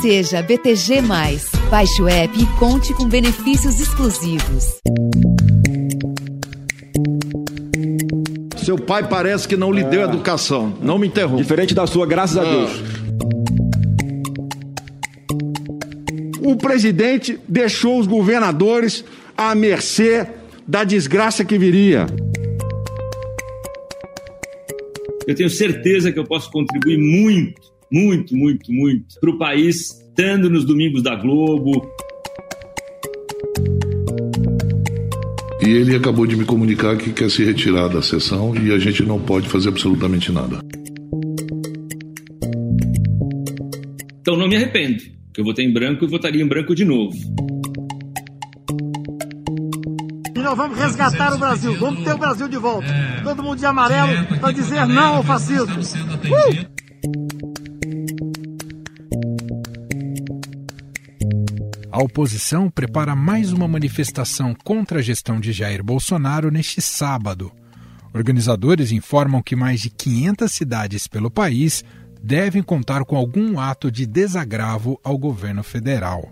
Seja BTG. Baixe o app e conte com benefícios exclusivos. Seu pai parece que não lhe deu educação. Não me interrompa. Diferente da sua, graças a Deus. O presidente deixou os governadores à mercê da desgraça que viria. Eu tenho certeza que eu posso contribuir muito, muito, muito, muito para o país, estando nos domingos da Globo. E ele acabou de me comunicar que quer se retirar da sessão e a gente não pode fazer absolutamente nada. Então não me arrependo, que eu votei em branco e votaria em branco de novo. E nós vamos resgatar o Brasil, vamos ter o Brasil de volta. Todo mundo de amarelo para dizer não ao fascismo. Uh! A oposição prepara mais uma manifestação contra a gestão de Jair Bolsonaro neste sábado. Organizadores informam que mais de 500 cidades pelo país devem contar com algum ato de desagravo ao governo federal.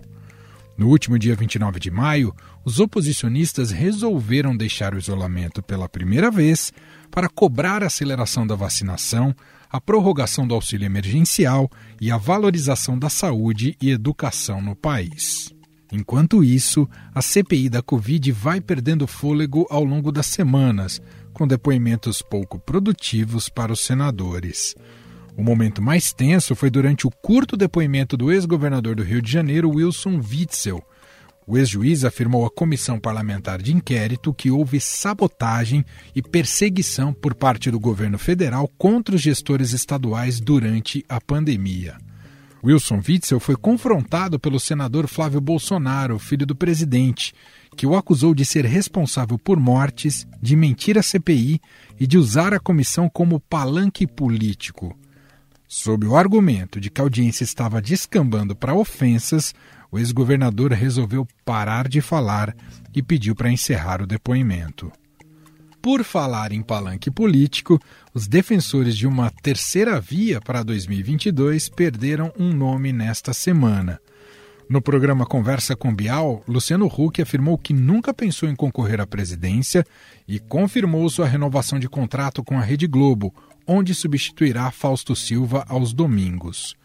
No último dia 29 de maio, os oposicionistas resolveram deixar o isolamento pela primeira vez para cobrar a aceleração da vacinação, a prorrogação do auxílio emergencial e a valorização da saúde e educação no país. Enquanto isso, a CPI da Covid vai perdendo fôlego ao longo das semanas, com depoimentos pouco produtivos para os senadores. O momento mais tenso foi durante o curto depoimento do ex-governador do Rio de Janeiro, Wilson Witzel. O ex-juiz afirmou à comissão parlamentar de inquérito que houve sabotagem e perseguição por parte do governo federal contra os gestores estaduais durante a pandemia. Wilson Witzel foi confrontado pelo senador Flávio Bolsonaro, filho do presidente, que o acusou de ser responsável por mortes, de mentir à CPI e de usar a comissão como palanque político. Sob o argumento de que a audiência estava descambando para ofensas, o ex-governador resolveu parar de falar e pediu para encerrar o depoimento. Por falar em palanque político, os defensores de uma terceira via para 2022 perderam um nome nesta semana. No programa Conversa com Bial, Luciano Huck afirmou que nunca pensou em concorrer à presidência e confirmou sua renovação de contrato com a Rede Globo, onde substituirá Fausto Silva aos domingos.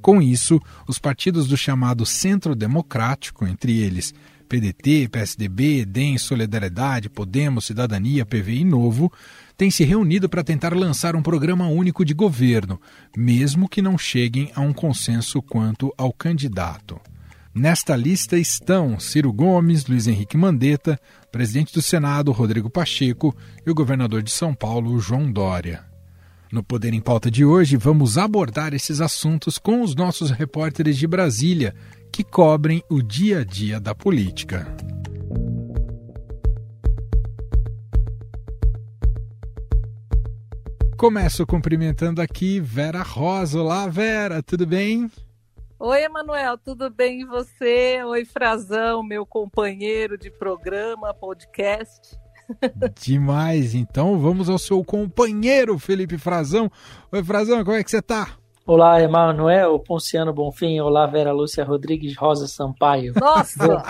Com isso, os partidos do chamado Centro Democrático, entre eles PDT, PSDB, DEM, Solidariedade, Podemos, Cidadania, PVI Novo, têm se reunido para tentar lançar um programa único de governo, mesmo que não cheguem a um consenso quanto ao candidato. Nesta lista estão Ciro Gomes, Luiz Henrique Mandetta, presidente do Senado, Rodrigo Pacheco, e o governador de São Paulo, João Dória. No Poder em Pauta de hoje, vamos abordar esses assuntos com os nossos repórteres de Brasília, que cobrem o dia a dia da política. Começo cumprimentando aqui Vera Rosa. Olá, Vera, tudo bem? Oi, Emanuel, tudo bem e você? Oi, Frazão, meu companheiro de programa, podcast. Demais, então vamos ao seu companheiro, Felipe Frazão. Oi, Frazão, como é que você tá? Olá, Emanuel, Ponciano Bonfim, olá, Vera Lúcia Rodrigues Rosa Sampaio. Nossa!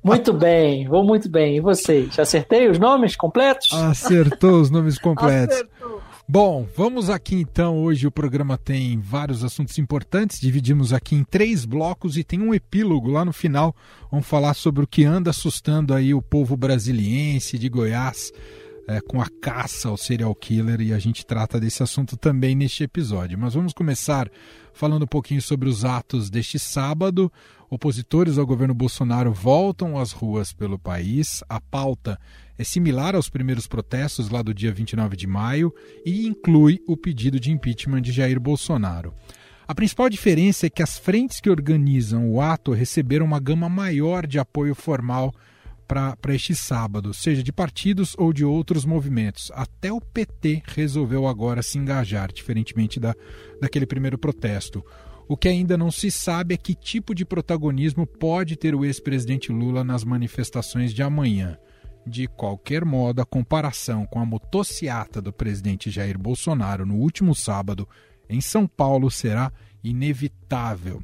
muito bem, vou muito bem. E você? Já acertei os nomes completos? Acertou os nomes completos. Acertou. Bom, vamos aqui então. Hoje o programa tem vários assuntos importantes. Dividimos aqui em três blocos e tem um epílogo lá no final. Vamos falar sobre o que anda assustando aí o povo brasiliense de Goiás é, com a caça ao serial killer e a gente trata desse assunto também neste episódio. Mas vamos começar falando um pouquinho sobre os atos deste sábado. Opositores ao governo Bolsonaro voltam às ruas pelo país. A pauta é similar aos primeiros protestos lá do dia 29 de maio e inclui o pedido de impeachment de Jair Bolsonaro. A principal diferença é que as frentes que organizam o ato receberam uma gama maior de apoio formal para este sábado, seja de partidos ou de outros movimentos. Até o PT resolveu agora se engajar, diferentemente da, daquele primeiro protesto. O que ainda não se sabe é que tipo de protagonismo pode ter o ex-presidente Lula nas manifestações de amanhã. De qualquer modo, a comparação com a motociata do presidente Jair Bolsonaro no último sábado em São Paulo será inevitável.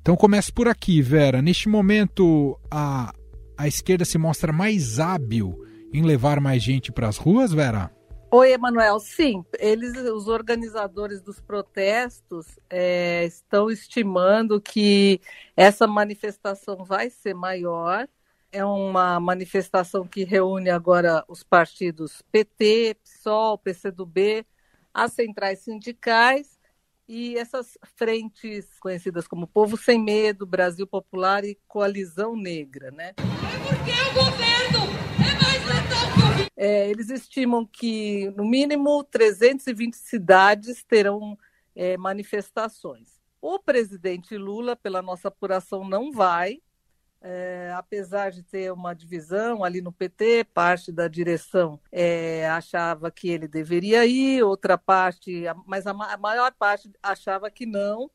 Então comece por aqui, Vera. Neste momento, a, a esquerda se mostra mais hábil em levar mais gente para as ruas, Vera? Oi, Emanuel. Sim, eles, os organizadores dos protestos, é, estão estimando que essa manifestação vai ser maior. É uma manifestação que reúne agora os partidos PT, PSOL, PCdoB, as centrais sindicais e essas frentes conhecidas como Povo Sem Medo, Brasil Popular e Coalizão Negra, né? Porque o governo é mais letal que o... É, eles estimam que, no mínimo, 320 cidades terão é, manifestações. O presidente Lula, pela nossa apuração, não vai, é, apesar de ter uma divisão ali no PT, parte da direção é, achava que ele deveria ir, outra parte, mas a maior parte achava que não,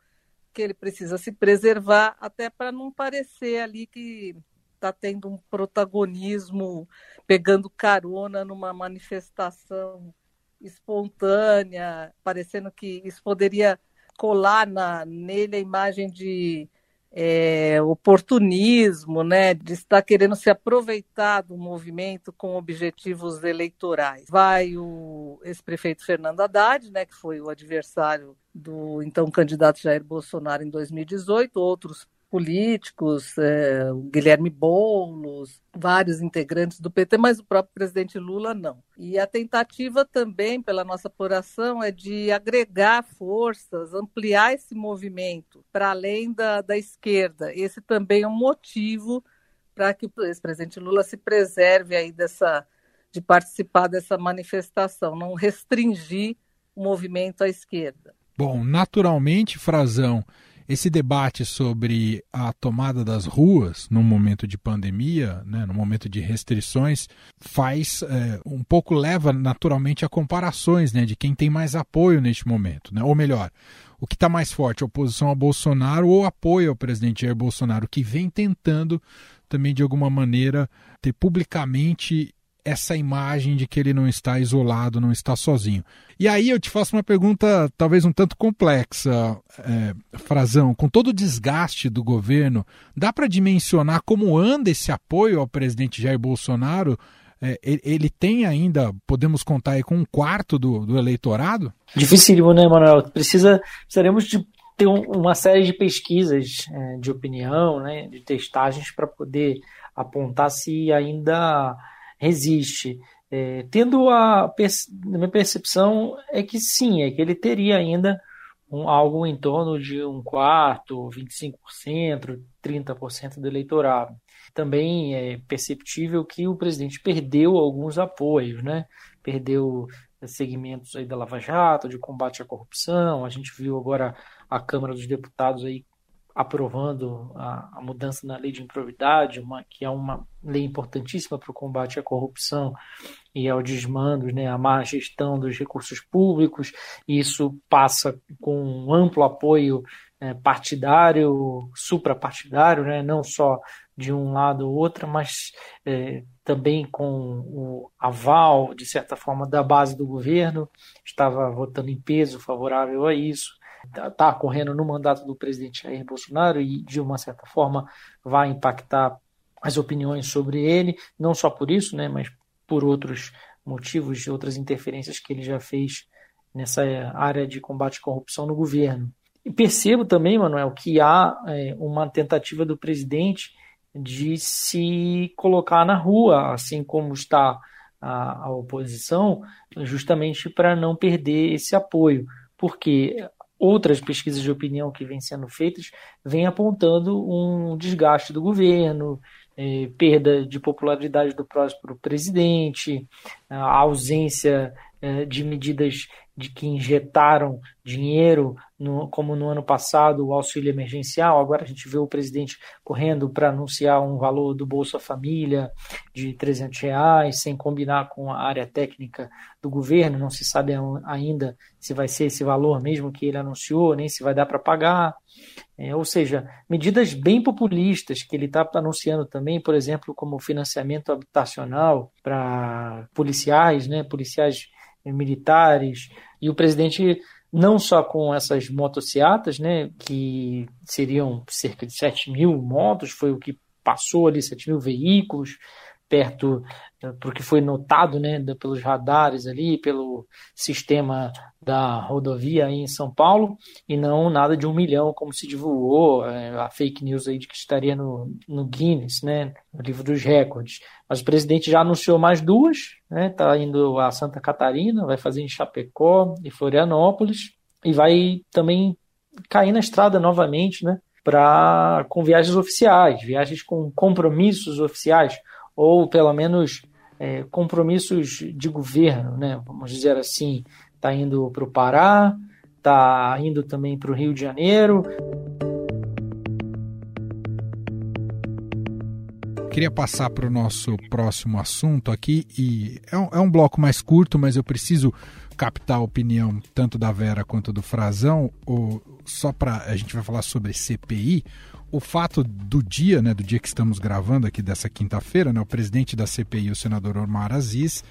que ele precisa se preservar, até para não parecer ali que está tendo um protagonismo, pegando carona numa manifestação espontânea, parecendo que isso poderia colar na, nele a imagem de é, oportunismo, né, de estar querendo se aproveitar do movimento com objetivos eleitorais. Vai o ex-prefeito Fernando Haddad, né, que foi o adversário do então candidato Jair Bolsonaro em 2018, outros políticos, é, Guilherme Boulos, vários integrantes do PT, mas o próprio presidente Lula não. E a tentativa também, pela nossa apuração, é de agregar forças, ampliar esse movimento para além da, da esquerda. Esse também é um motivo para que o ex-presidente Lula se preserve aí dessa de participar dessa manifestação, não restringir o movimento à esquerda. Bom, naturalmente, Frazão, esse debate sobre a tomada das ruas no momento de pandemia, né, no momento de restrições, faz é, um pouco leva naturalmente a comparações né, de quem tem mais apoio neste momento. Né? Ou melhor, o que está mais forte, oposição a Bolsonaro ou apoio ao presidente Jair Bolsonaro, que vem tentando também de alguma maneira ter publicamente essa imagem de que ele não está isolado, não está sozinho. E aí eu te faço uma pergunta talvez um tanto complexa, é, Frazão. Com todo o desgaste do governo, dá para dimensionar como anda esse apoio ao presidente Jair Bolsonaro? É, ele tem ainda, podemos contar aí com um quarto do, do eleitorado? Dificílimo, né, Manuel? Precisa, precisaremos de ter um, uma série de pesquisas é, de opinião, né, de testagens para poder apontar se ainda resiste. É, tendo a, minha percepção é que sim, é que ele teria ainda um, algo em torno de um quarto, 25%, 30% do eleitorado. Também é perceptível que o presidente perdeu alguns apoios, né? Perdeu segmentos aí da Lava Jato, de combate à corrupção. A gente viu agora a Câmara dos Deputados aí aprovando a, a, mudança na lei de improvidade, uma, que é uma lei importantíssima para o combate à corrupção e ao desmando, né, a má gestão dos recursos públicos. Isso passa com um amplo apoio é, partidário, suprapartidário, né, não só de um lado ou outro, mas é, também com o aval, de certa forma, da base do governo, estava votando em peso favorável a isso está correndo no mandato do presidente Jair Bolsonaro e, de uma certa forma, vai impactar as opiniões sobre ele, não só por isso, né, mas por outros motivos, e outras interferências que ele já fez nessa área de combate à corrupção no governo. E percebo também, Manuel, que há é, uma tentativa do presidente de se colocar na rua, assim como está a, a oposição, justamente para não perder esse apoio. Porque outras pesquisas de opinião que vêm sendo feitas vêm apontando um desgaste do governo, eh, perda de popularidade do próximo presidente, a ausência eh, de medidas de que injetaram dinheiro, no, como no ano passado, o auxílio emergencial. Agora a gente vê o presidente correndo para anunciar um valor do Bolsa Família de 300 reais, sem combinar com a área técnica do governo. Não se sabe ainda se vai ser esse valor mesmo que ele anunciou, nem se vai dar para pagar. É, ou seja, medidas bem populistas que ele está anunciando também, por exemplo, como financiamento habitacional para policiais, né, policiais militares, e o presidente não só com essas motocicletas, né, que seriam cerca de 7 mil motos, foi o que passou ali, 7 mil veículos, perto, eh, porque foi notado né, pelos radares ali, pelo sistema da rodovia aí em São Paulo, e não nada de um milhão, como se divulgou é, a fake news aí de que estaria no, no Guinness, né, no livro dos recordes. Mas o presidente já anunciou mais duas, né, tá indo a Santa Catarina, vai fazer em Chapecó e Florianópolis, e vai também cair na estrada novamente, né, para com viagens oficiais, viagens com compromissos oficiais, ou pelo menos é, compromissos de governo, né? vamos dizer assim, está indo para o Pará, está indo também para o Rio de Janeiro. Queria passar para o nosso próximo assunto aqui, e é um, é um bloco mais curto, mas eu preciso captar a opinião tanto da Vera quanto do Frazão, ou, só para a gente vai falar sobre CPI o fato do dia, né, do dia que estamos gravando aqui dessa quinta-feira, né, o presidente da CPI, o senador Omar Aziz,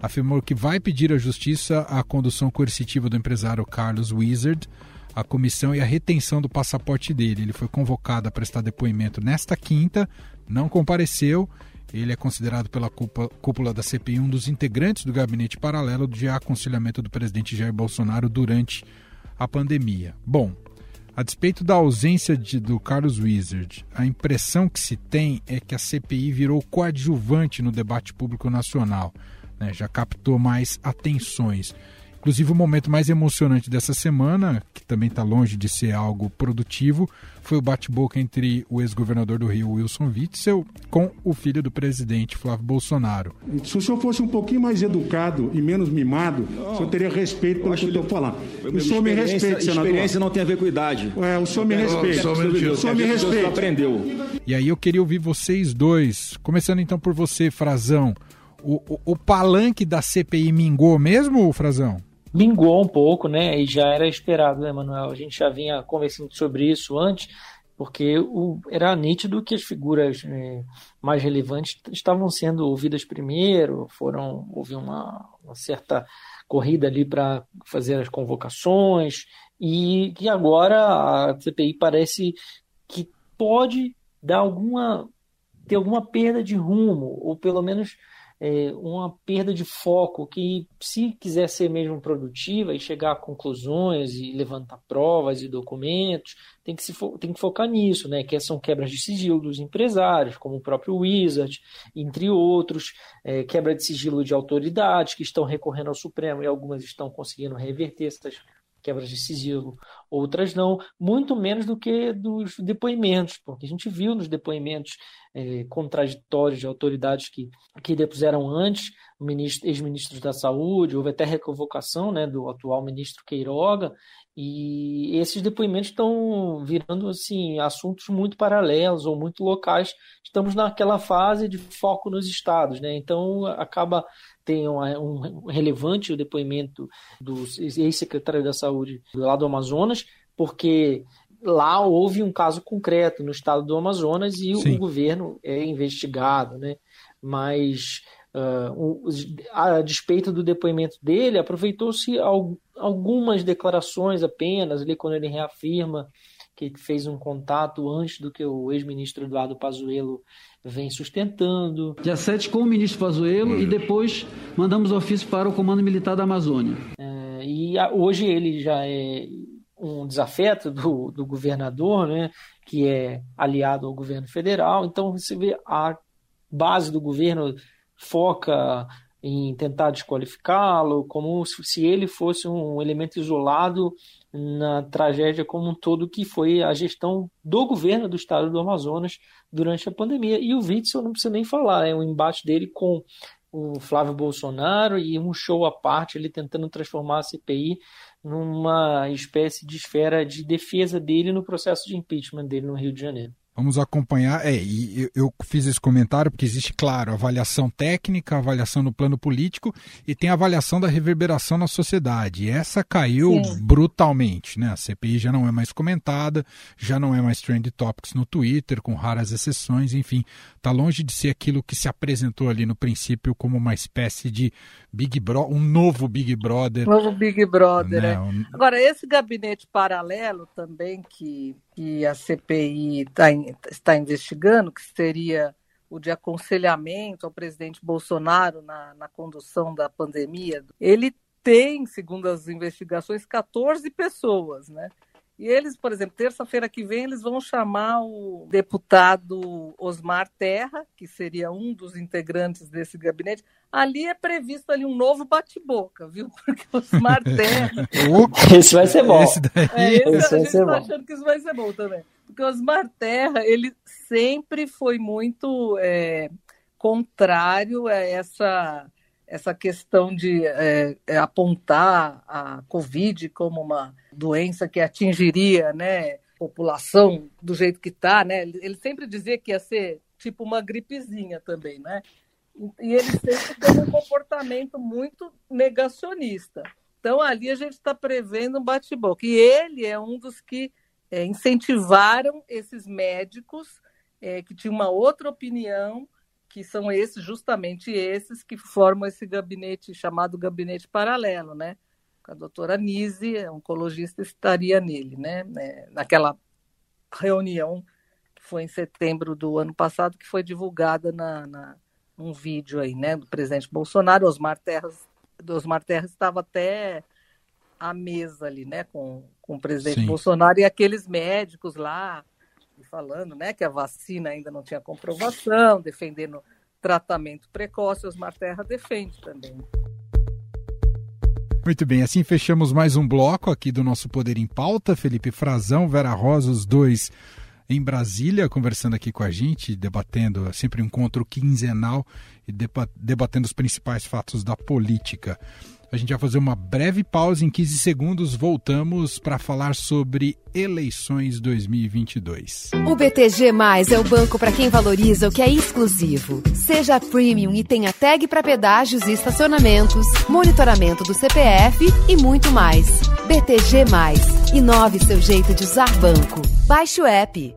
afirmou que vai pedir à justiça a condução coercitiva do empresário Carlos Wizard, a comissão e a retenção do passaporte dele. Ele foi convocado a prestar depoimento nesta quinta, não compareceu. Ele é considerado pela cúpula da CPI um dos integrantes do gabinete paralelo de aconselhamento do presidente Jair Bolsonaro durante a pandemia. Bom, a despeito da ausência de, do Carlos Wizard, a impressão que se tem é que a CPI virou coadjuvante no debate público nacional, né? já captou mais atenções. Inclusive, o momento mais emocionante dessa semana, que também está longe de ser algo produtivo, foi o bate-boca entre o ex-governador do Rio, Wilson Witzel, com o filho do presidente, Flávio Bolsonaro. Se o senhor fosse um pouquinho mais educado e menos mimado, não, o senhor teria respeito pelo que eu estou falando. O senhor me respeita, senador. Experiência não tem a ver com idade. É, o senhor me respeita. O senhor me respeita. aprendeu. E aí eu queria ouvir vocês dois. Começando então por você, Frazão. O, o, o palanque da CPI mingou mesmo, Frazão? Mingou um pouco, né? E já era esperado, né, Manuel? A gente já vinha conversando sobre isso antes, porque o, era nítido que as figuras é, mais relevantes estavam sendo ouvidas primeiro, foram houve uma, uma certa corrida ali para fazer as convocações e que agora a CPI parece que pode dar alguma ter alguma perda de rumo ou pelo menos é, uma perda de foco que, se quiser ser mesmo produtiva e chegar a conclusões e levantar provas e documentos, tem que, se tem que focar nisso, né? que são quebras de sigilo dos empresários, como o próprio Wizard, entre outros, é, quebra de sigilo de autoridades que estão recorrendo ao Supremo e algumas estão conseguindo reverter essas quebras de sigilo, outras não, muito menos do que dos depoimentos, porque a gente viu nos depoimentos é, contraditórios de autoridades que, que depuseram antes, ex-ministros da Saúde, houve até reconvocação né, do atual ministro Queiroga, e esses depoimentos estão virando assim assuntos muito paralelos ou muito locais. Estamos naquela fase de foco nos estados, né? Então acaba tem um, um relevante o depoimento do ex-secretário da Saúde do lado do Amazonas, porque lá houve um caso concreto no estado do Amazonas e o, o governo é investigado, né? Mas uh, a despeito do depoimento dele, aproveitou-se algumas declarações apenas, ali quando ele reafirma que fez um contato antes do que o ex-ministro Eduardo Pazuello vem sustentando. Dia 7 com o ministro Pazuello hum. e depois mandamos ofício para o Comando Militar da Amazônia. É, e a, hoje ele já é um desafeto do, do governador, né, que é aliado ao governo federal. Então você vê a base do governo foca em tentar desqualificá-lo, como se ele fosse um elemento isolado na tragédia como um todo que foi a gestão do governo do estado do Amazonas durante a pandemia. E o Witzel não precisa nem falar, é o embate dele com o Flávio Bolsonaro e um show à parte, ele tentando transformar a CPI numa espécie de esfera de defesa dele no processo de impeachment dele no Rio de Janeiro. Vamos acompanhar. É, e eu fiz esse comentário porque existe, claro, avaliação técnica, avaliação no plano político e tem avaliação da reverberação na sociedade. E essa caiu Sim. brutalmente, né? A CPI já não é mais comentada, já não é mais trend topics no Twitter, com raras exceções, enfim, está longe de ser aquilo que se apresentou ali no princípio como uma espécie de Big Brother, um novo Big Brother. Novo Big Brother, né? é. Agora, esse gabinete paralelo também que, que a CPI tá, está investigando, que seria o de aconselhamento ao presidente Bolsonaro na, na condução da pandemia, ele tem, segundo as investigações, 14 pessoas, né? E eles, por exemplo, terça-feira que vem, eles vão chamar o deputado Osmar Terra, que seria um dos integrantes desse gabinete. Ali é previsto ali um novo bate-boca, viu? Porque Osmar Terra. esse vai ser bom. Esse, daí... é, esse, esse a gente está achando que isso vai ser bom também. Porque Osmar Terra, ele sempre foi muito é, contrário a essa essa questão de é, é, apontar a Covid como uma doença que atingiria né, a população do jeito que está, né? Ele sempre dizia que ia ser tipo uma gripezinha também, né? E ele sempre teve um comportamento muito negacionista. Então, ali a gente está prevendo um bate-boca. E ele é um dos que é, incentivaram esses médicos é, que tinham uma outra opinião que são esses, justamente esses, que formam esse gabinete chamado gabinete paralelo, né? A doutora Nise, oncologista, estaria nele, né? É, naquela reunião que foi em setembro do ano passado, que foi divulgada na, na num vídeo aí, né? Do presidente Bolsonaro, Osmar Terras, Osmar Terras estava até à mesa ali, né? Com, com o presidente Sim. Bolsonaro e aqueles médicos lá, falando né, que a vacina ainda não tinha comprovação, defendendo tratamento precoce, Osmar Terra defende também. Muito bem, assim fechamos mais um bloco aqui do nosso Poder em Pauta. Felipe Frazão, Vera Rosa, os dois em Brasília, conversando aqui com a gente, debatendo sempre um encontro quinzenal e debatendo os principais fatos da política. A gente vai fazer uma breve pausa em 15 segundos. Voltamos para falar sobre eleições 2022. O BTG Mais é o banco para quem valoriza o que é exclusivo. Seja premium e tenha tag para pedágios e estacionamentos, monitoramento do CPF e muito mais. BTG Mais. Inove seu jeito de usar banco. Baixe o app.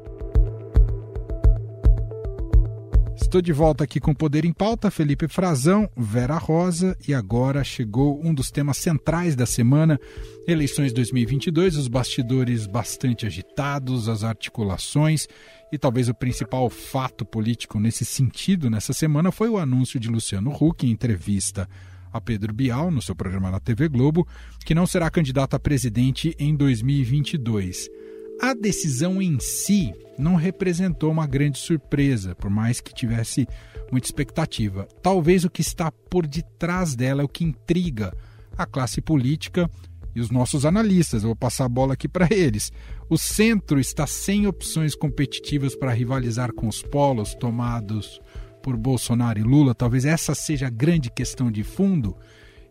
Estou de volta aqui com Poder em Pauta, Felipe Frazão, Vera Rosa, e agora chegou um dos temas centrais da semana, eleições 2022, os bastidores bastante agitados, as articulações, e talvez o principal fato político nesse sentido nessa semana foi o anúncio de Luciano Huck em entrevista a Pedro Bial, no seu programa na TV Globo, que não será candidato a presidente em 2022. A decisão em si não representou uma grande surpresa, por mais que tivesse muita expectativa. Talvez o que está por detrás dela é o que intriga a classe política e os nossos analistas. Eu vou passar a bola aqui para eles. O centro está sem opções competitivas para rivalizar com os polos tomados por Bolsonaro e Lula. Talvez essa seja a grande questão de fundo.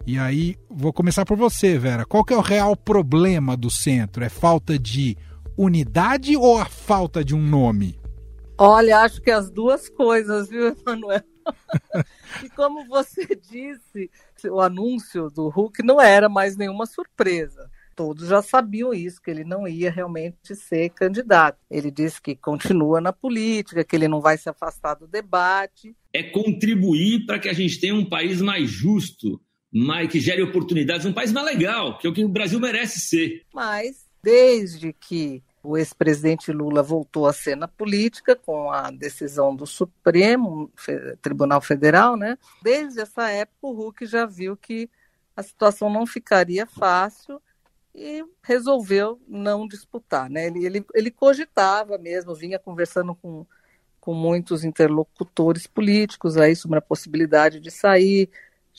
E aí, vou começar por você, Vera. Qual que é o real problema do centro? É falta de unidade ou a falta de um nome? Olha, acho que as duas coisas, viu, Emanuel? e como você disse, o anúncio do Hulk não era mais nenhuma surpresa. Todos já sabiam isso, que ele não ia realmente ser candidato. Ele disse que continua na política, que ele não vai se afastar do debate. É contribuir para que a gente tenha um país mais justo, mais, que gere oportunidades, um país mais legal, que é o que o Brasil merece ser. Mas desde que o ex-presidente Lula voltou à cena política com a decisão do Supremo Tribunal Federal, né? Desde essa época o Huck já viu que a situação não ficaria fácil e resolveu não disputar, né? Ele, ele, ele cogitava mesmo, vinha conversando com, com muitos interlocutores políticos aí sobre a possibilidade de sair,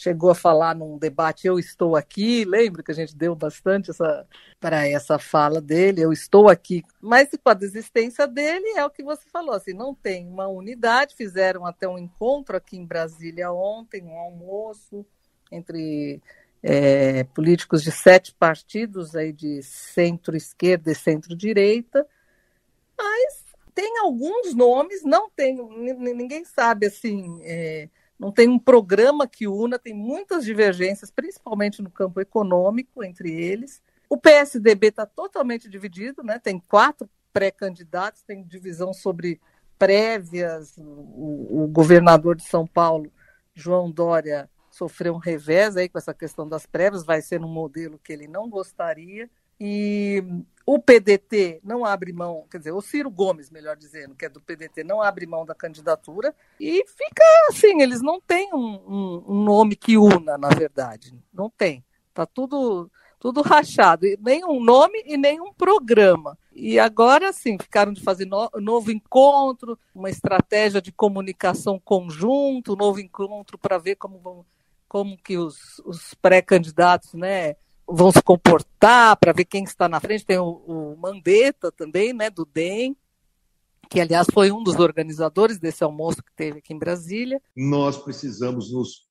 chegou a falar num debate Eu Estou Aqui, lembra que a gente deu bastante essa, para essa fala dele, Eu Estou Aqui. Mas com a desistência dele, é o que você falou, assim, não tem uma unidade, fizeram até um encontro aqui em Brasília ontem, um almoço entre é, políticos de sete partidos aí de centro-esquerda e centro-direita, mas tem alguns nomes, não tem, ninguém sabe assim, é, não tem um programa que una, tem muitas divergências, principalmente no campo econômico entre eles. O PSDB está totalmente dividido, né? tem quatro pré-candidatos, tem divisão sobre prévias. O, o, governador de São Paulo, João Dória, sofreu um revés aí com essa questão das prévias, vai ser um modelo que ele não gostaria. E o PDT não abre mão, quer dizer, o Ciro Gomes, melhor dizendo, que é do PDT, não abre mão da candidatura e fica assim, eles não têm um, um, um nome que una, na verdade, não tem. Tá tudo tudo rachado, nem um nome e nem um programa. E agora sim, ficaram de fazer no, novo encontro, uma estratégia de comunicação conjunto, novo encontro para ver como vão, como que os, os pré-candidatos, né, vão se comportar, para ver quem está na frente. Tem o, o Mandetta também, né, do DEM, que aliás foi um dos organizadores desse almoço que teve aqui em Brasília. Nós precisamos nos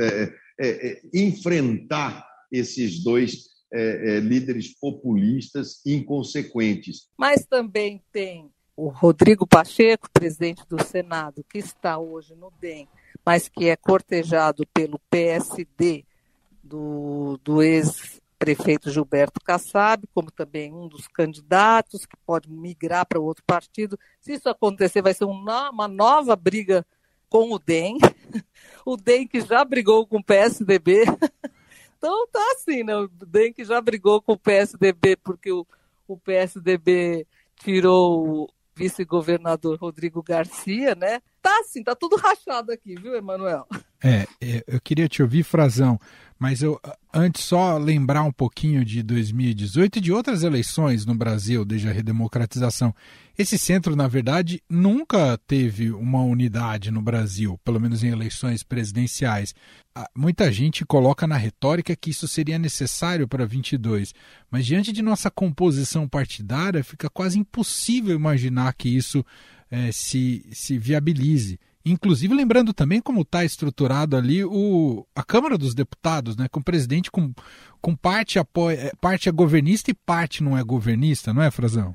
é, é, é, enfrentar esses dois é, é, líderes populistas inconsequentes. Mas também tem o Rodrigo Pacheco, presidente do Senado, que está hoje no DEM, mas que é cortejado pelo PSD do, do ex-prefeito Gilberto Kassab, como também um dos candidatos que pode migrar para outro partido. Se isso acontecer, vai ser uma nova briga com o DEM, o DEM que já brigou com o PSDB. Então tá assim, né? O DEM que já brigou com o PSDB porque o, o PSDB tirou vice-governador Rodrigo Garcia, né? Tá assim, tá tudo rachado aqui, viu, Emanuel? É, é, eu queria te ouvir, Frazão, mas eu antes só lembrar um pouquinho de 2018 e de outras eleições no Brasil desde a redemocratização. Esse centro, na verdade, nunca teve uma unidade no Brasil, pelo menos em eleições presidenciais. Muita gente coloca na retórica que isso seria necessário para 22, mas diante de nossa composição partidária, fica quase impossível imaginar que isso é, se, se viabilize. Inclusive, lembrando também como está estruturado ali o, a Câmara dos Deputados, né, com o presidente com, com parte, apoia, é, parte é governista e parte não é governista, não é, Frazão?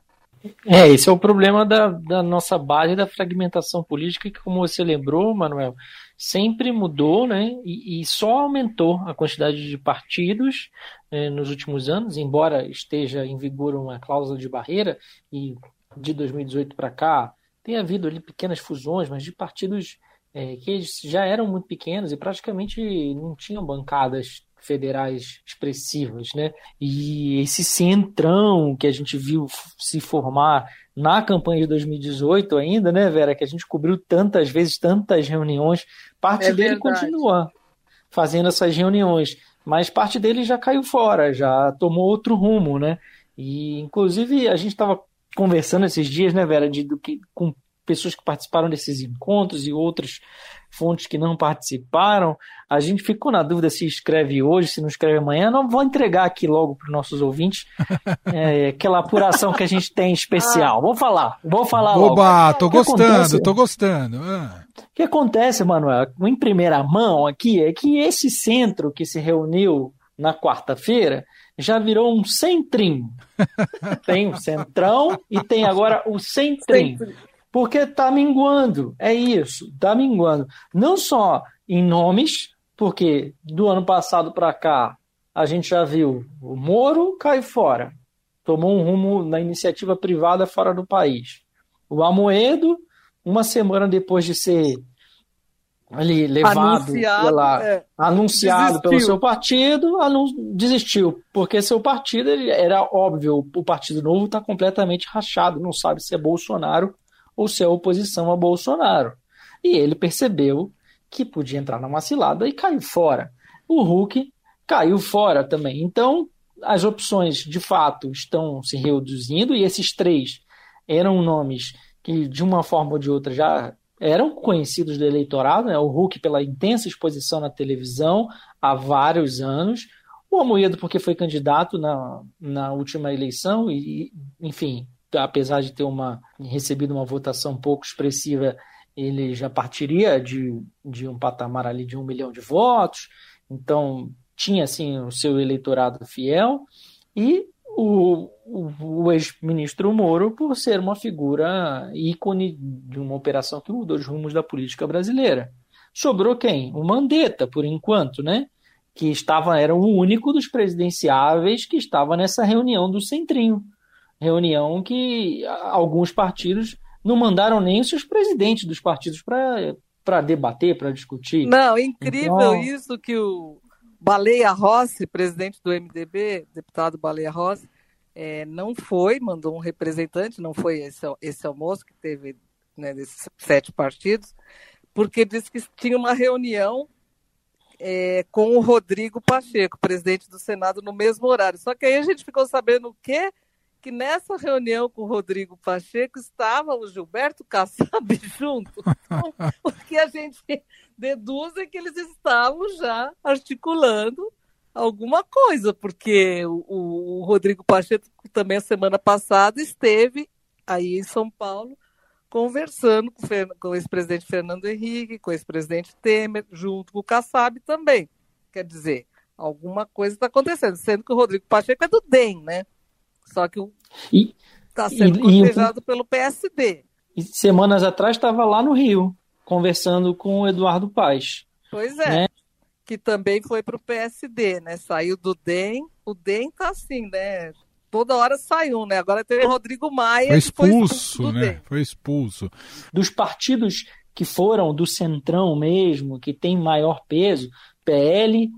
É, esse é o problema da, da nossa base da fragmentação política, que, como você lembrou, Manuel, sempre mudou né, e, e só aumentou a quantidade de partidos eh, nos últimos anos, embora esteja em vigor uma cláusula de barreira, e de 2018 para cá tem havido ali pequenas fusões, mas de partidos é, que já eram muito pequenos e praticamente não tinham bancadas federais expressivas, né? E esse centrão que a gente viu se formar na campanha de 2018 ainda, né, Vera, que a gente cobriu tantas vezes, tantas reuniões, parte é dele continua fazendo essas reuniões, mas parte dele já caiu fora, já tomou outro rumo, né? E inclusive a gente estava conversando esses dias, né, Vera, de, do que, com pessoas que participaram desses encontros e outras fontes que não participaram. A gente ficou na dúvida se escreve hoje, se não escreve amanhã. Não vou entregar aqui logo para os nossos ouvintes é, aquela apuração que a gente tem especial. Vou falar, vou falar Oba, logo. tô gostando, acontece? tô gostando. Ah. O que acontece, Manuel, em primeira mão aqui, é que esse centro que se reuniu na quarta-feira já virou um centrim. tem o centrão e tem agora o centrim. Porque está minguando, é isso, está minguando. Não só em nomes, porque do ano passado para cá a gente já viu o Moro cai fora, tomou um rumo na iniciativa privada fora do país. O Amoedo, uma semana depois de ser ali levado anunciado, pela, é, anunciado pelo seu partido, desistiu, porque seu partido era óbvio, o Partido Novo está completamente rachado, não sabe se é Bolsonaro ou se é oposição a Bolsonaro. E ele percebeu que podia entrar numa cilada e caiu fora. O Hulk caiu fora também. Então, as opções de fato estão se reduzindo e esses três eram nomes que de uma forma ou de outra já eram conhecidos do eleitorado, né? o Hulk pela intensa exposição na televisão há vários anos, o Amoedo porque foi candidato na, na última eleição e, enfim, apesar de ter uma, recebido uma votação pouco expressiva, ele já partiria de, de um patamar ali de um milhão de votos, então tinha assim o seu eleitorado fiel, e o, o, o ex-ministro Moro por ser uma figura ícone de uma operação que mudou os rumos da política brasileira. Sobrou quem? O Mandetta, por enquanto, né? Que estava, era o único dos presidenciáveis que estava nessa reunião do Centrinho. Reunião que alguns partidos não mandaram nem os seus presidentes dos partidos para debater, para discutir. Não, incrível então... isso que o Baleia Rossi, presidente do MDB, deputado Baleia Rossi, é, não foi, mandou um representante, não foi esse, esse almoço que teve né, desses sete partidos, porque disse que tinha uma reunião é, com o Rodrigo Pacheco, presidente do Senado, no mesmo horário. Só que aí a gente ficou sabendo o quê? Que nessa reunião com o Rodrigo Pacheco estava o Gilberto Kassab junto. Então, o que a gente deduz é que eles estavam já articulando alguma coisa, porque o, o Rodrigo Pacheco também a semana passada esteve aí em São Paulo conversando com, com o ex-presidente Fernando Henrique, com o ex-presidente Temer, junto com o Kassab também. Quer dizer, alguma coisa está acontecendo, sendo que o Rodrigo Pacheco é do DEM, né? Só que está sendo cortejado pelo PSD. E semanas atrás estava lá no Rio, conversando com o Eduardo Paes. Pois é. Né? Que também foi para o PSD, né? Saiu do DEM. O DEM tá assim, né? toda hora saiu, né? Agora tem o Rodrigo Maia. Foi expulso, foi expulso né? Foi expulso. Dos partidos que foram do centrão mesmo, que tem maior peso, PL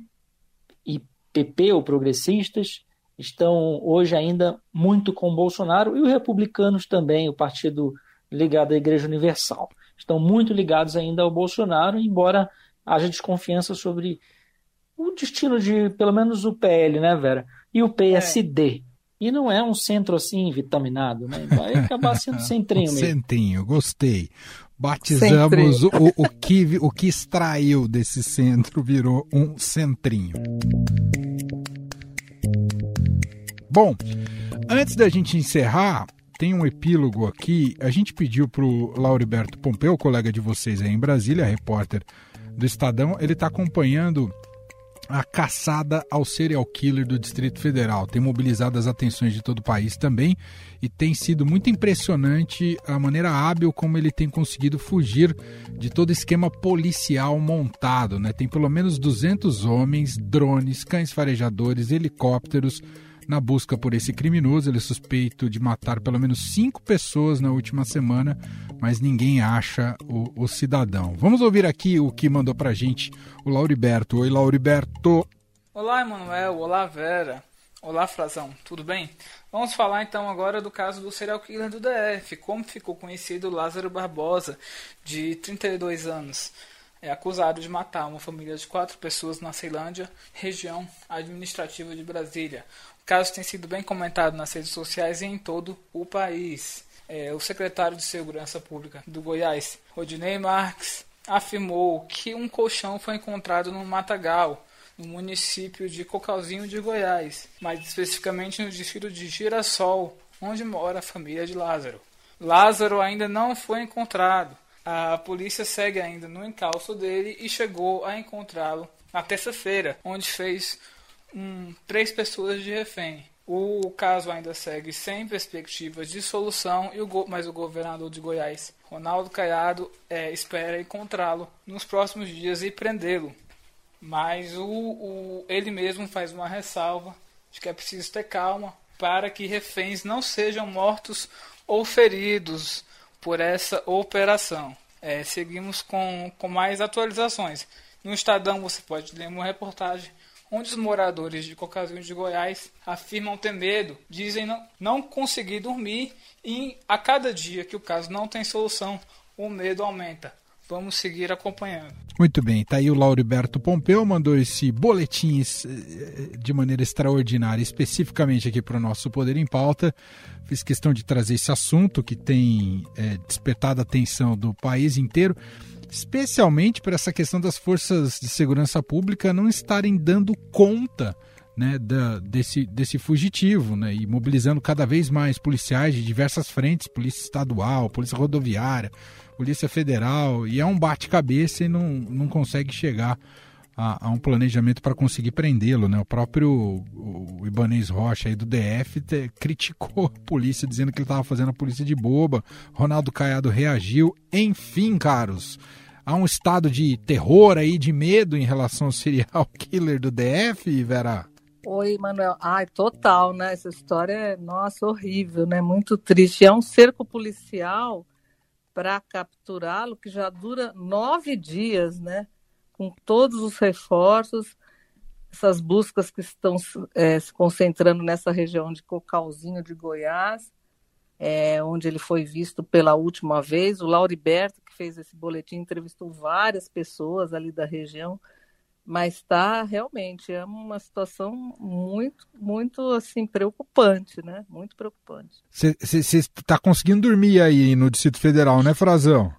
e PP, ou progressistas, estão hoje ainda muito com Bolsonaro, e os republicanos também, o partido ligado à Igreja Universal. Estão muito ligados ainda ao Bolsonaro, embora haja desconfiança sobre o destino de, pelo menos, o PL, né, Vera? E o PSD. É. E não é um centro assim vitaminado, né? Vai acabar sendo centrinho mesmo. Centrinho, gostei. Batizamos o, o, que, o que extraiu desse centro, virou um centrinho. Bom, antes da gente encerrar, tem um epílogo aqui. A gente pediu para o Lauriberto Pompeu, colega de vocês aí em Brasília, repórter do Estadão, ele está acompanhando a caçada ao serial killer do Distrito Federal. Tem mobilizado as atenções de todo o país também e tem sido muito impressionante a maneira hábil como ele tem conseguido fugir de todo esquema policial montado. Né? Tem pelo menos 200 homens, drones, cães farejadores, helicópteros na busca por esse criminoso. Ele é suspeito de matar pelo menos cinco pessoas na última semana, mas ninguém acha o, o cidadão. Vamos ouvir aqui o que mandou pra gente o Lauriberto. Oi, Lauriberto. Olá, Emanuel. Olá, Vera. Olá, Frazão. Tudo bem? Vamos falar então agora do caso do serial killer do DF, como ficou conhecido Lázaro Barbosa, de 32 anos. É acusado de matar uma família de quatro pessoas na Ceilândia, região administrativa de Brasília. Caso tem sido bem comentado nas redes sociais e em todo o país. É, o secretário de Segurança Pública do Goiás, Rodinei Marques, afirmou que um colchão foi encontrado no Matagal, no município de Cocalzinho de Goiás, mais especificamente no distrito de Girassol, onde mora a família de Lázaro. Lázaro ainda não foi encontrado. A polícia segue ainda no encalço dele e chegou a encontrá-lo na terça-feira, onde fez três pessoas de refém. O caso ainda segue sem perspectivas de solução, e o, mas o governador de Goiás, Ronaldo Caiado, é, espera encontrá-lo nos próximos dias e prendê-lo. Mas o, o, ele mesmo faz uma ressalva de que é preciso ter calma para que reféns não sejam mortos ou feridos por essa operação. É, seguimos com, com mais atualizações. No Estadão você pode ler uma reportagem onde os moradores de Cocazinho de Goiás afirmam ter medo, dizem não, não conseguir dormir e a cada dia que o caso não tem solução, o medo aumenta. Vamos seguir acompanhando. Muito bem, tá aí o Lauriberto Pompeu, mandou esse boletim eh, de maneira extraordinária, especificamente aqui para o nosso Poder em Pauta. Fiz questão de trazer esse assunto que tem é, despertado a atenção do país inteiro especialmente para essa questão das forças de segurança pública não estarem dando conta né, da, desse, desse fugitivo né, e mobilizando cada vez mais policiais de diversas frentes polícia estadual, polícia rodoviária, polícia federal e é um bate-cabeça e não, não consegue chegar há, há um planejamento para conseguir prendê-lo. Né? O próprio o Ibanez Rocha aí do DF te, criticou a polícia, dizendo que ele estava fazendo a polícia de boba. Ronaldo Caiado reagiu. Enfim, caros, há um estado de terror aí, de medo em relação ao serial killer do DF, Vera? Oi, Manuel. Ai, total, né? Essa história é, nossa, horrível, né? Muito triste. É um cerco policial para capturá-lo que já dura nove dias, né? Com todos os reforços, essas buscas que estão é, se concentrando nessa região de Cocalzinho de Goiás, é, onde ele foi visto pela última vez. O Lauriberto, que fez esse boletim, entrevistou várias pessoas ali da região mas está realmente é uma situação muito, muito assim preocupante, né? Muito preocupante. Você está conseguindo dormir aí no Distrito Federal, né, Frazão?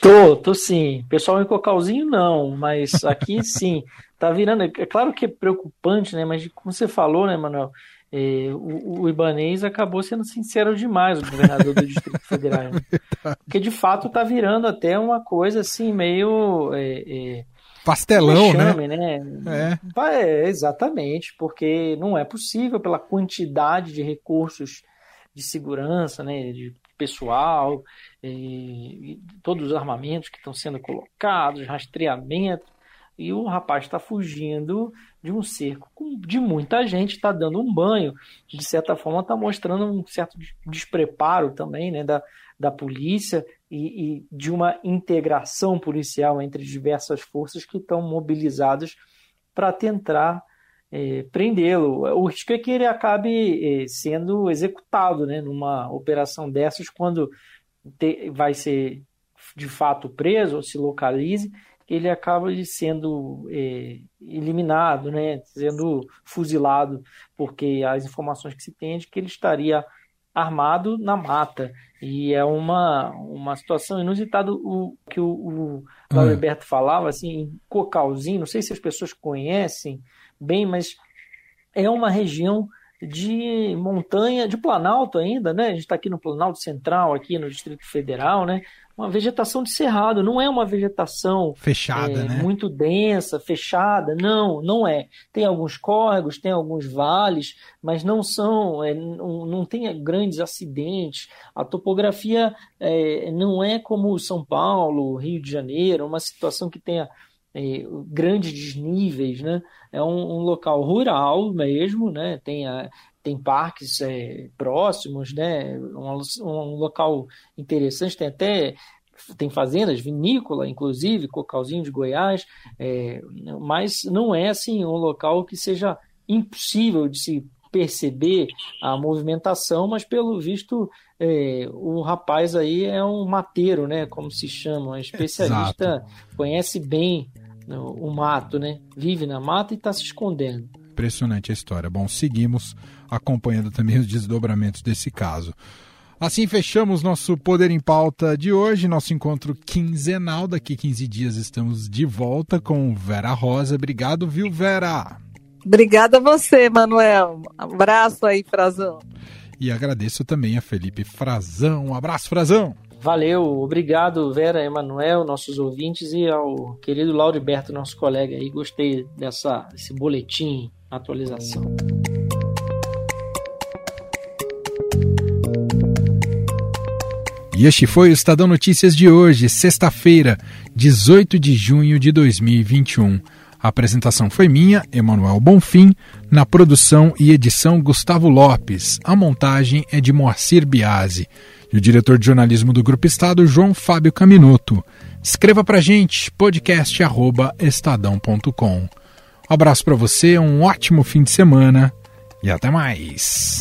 Tô, tô sim. Pessoal em Cocalzinho não, mas aqui sim. Tá virando. É claro que é preocupante, né? Mas como você falou, né, Manuel? É, o, o, Ibanês acabou sendo sincero demais, o governador do Distrito Federal. Né? Porque de fato tá virando até uma coisa assim, meio. É, é, pastelão, né? né? né? É. é. Exatamente, porque não é possível pela quantidade de recursos de segurança, né, de pessoal, todos os armamentos que estão sendo colocados, rastreamento, e o rapaz está fugindo de um cerco de muita gente, está dando um banho, de certa forma está mostrando um certo despreparo também né, da, da polícia e, e, de uma integração policial entre diversas forças que estão mobilizadas para tentar é, prendê-lo. O risco é que ele acabe é, sendo executado né, numa operação dessas quando te, vai ser de fato preso ou se localize, ele acaba sendo é, eliminado, né, sendo fuzilado, porque as informações que se tem é de que ele estaria armado na mata. E é uma, uma situação inusitada o que o, o Alberto falava, assim, em Cocalzinho, não sei se as pessoas conhecem bem, mas é uma região de montanha, de Planalto ainda, né? A gente está aqui no Planalto Central, aqui no Distrito Federal, né? Uma vegetação de cerrado, não é uma vegetação fechada, é, né? muito densa, fechada, não, não é. Tem alguns córregos, tem alguns vales, mas não são, é, não, não tem grandes acidentes. A topografia é, não é como São Paulo, Rio de Janeiro, uma situação que tenha é, grandes desníveis, né? É um, um, local rural mesmo, né? Tem, a, tem parques é, próximos, né? Um, um, local interessante, tem até tem fazendas vinícola, inclusive, Cocalzinho de Goiás, é, mas não é assim um local que seja impossível de se perceber a movimentação, mas pelo visto é, o rapaz aí é um mateiro, né? Como se chama, um especialista, Exato. conhece bem o mato, né? Vive na mata e está se escondendo. Impressionante a história. Bom, seguimos acompanhando também os desdobramentos desse caso. Assim fechamos nosso Poder em Pauta de hoje, nosso encontro quinzenal. Daqui 15 dias estamos de volta com Vera Rosa. Obrigado, viu, Vera? Obrigada a você, Manuel. Um abraço aí, Frazão. E agradeço também a Felipe Frazão. Um abraço, Frazão. Valeu, obrigado Vera, Emanuel, nossos ouvintes e ao querido Lauriberto, nosso colega aí. Gostei dessa, desse boletim, atualização. E este foi o Estadão Notícias de hoje, sexta-feira, 18 de junho de 2021. A apresentação foi minha, Emanuel Bonfim, na produção e edição Gustavo Lopes. A montagem é de Moacir Biasi e o diretor de jornalismo do Grupo Estado, João Fábio Caminuto. Escreva para gente, podcast@estadão.com. Um abraço para você, um ótimo fim de semana e até mais.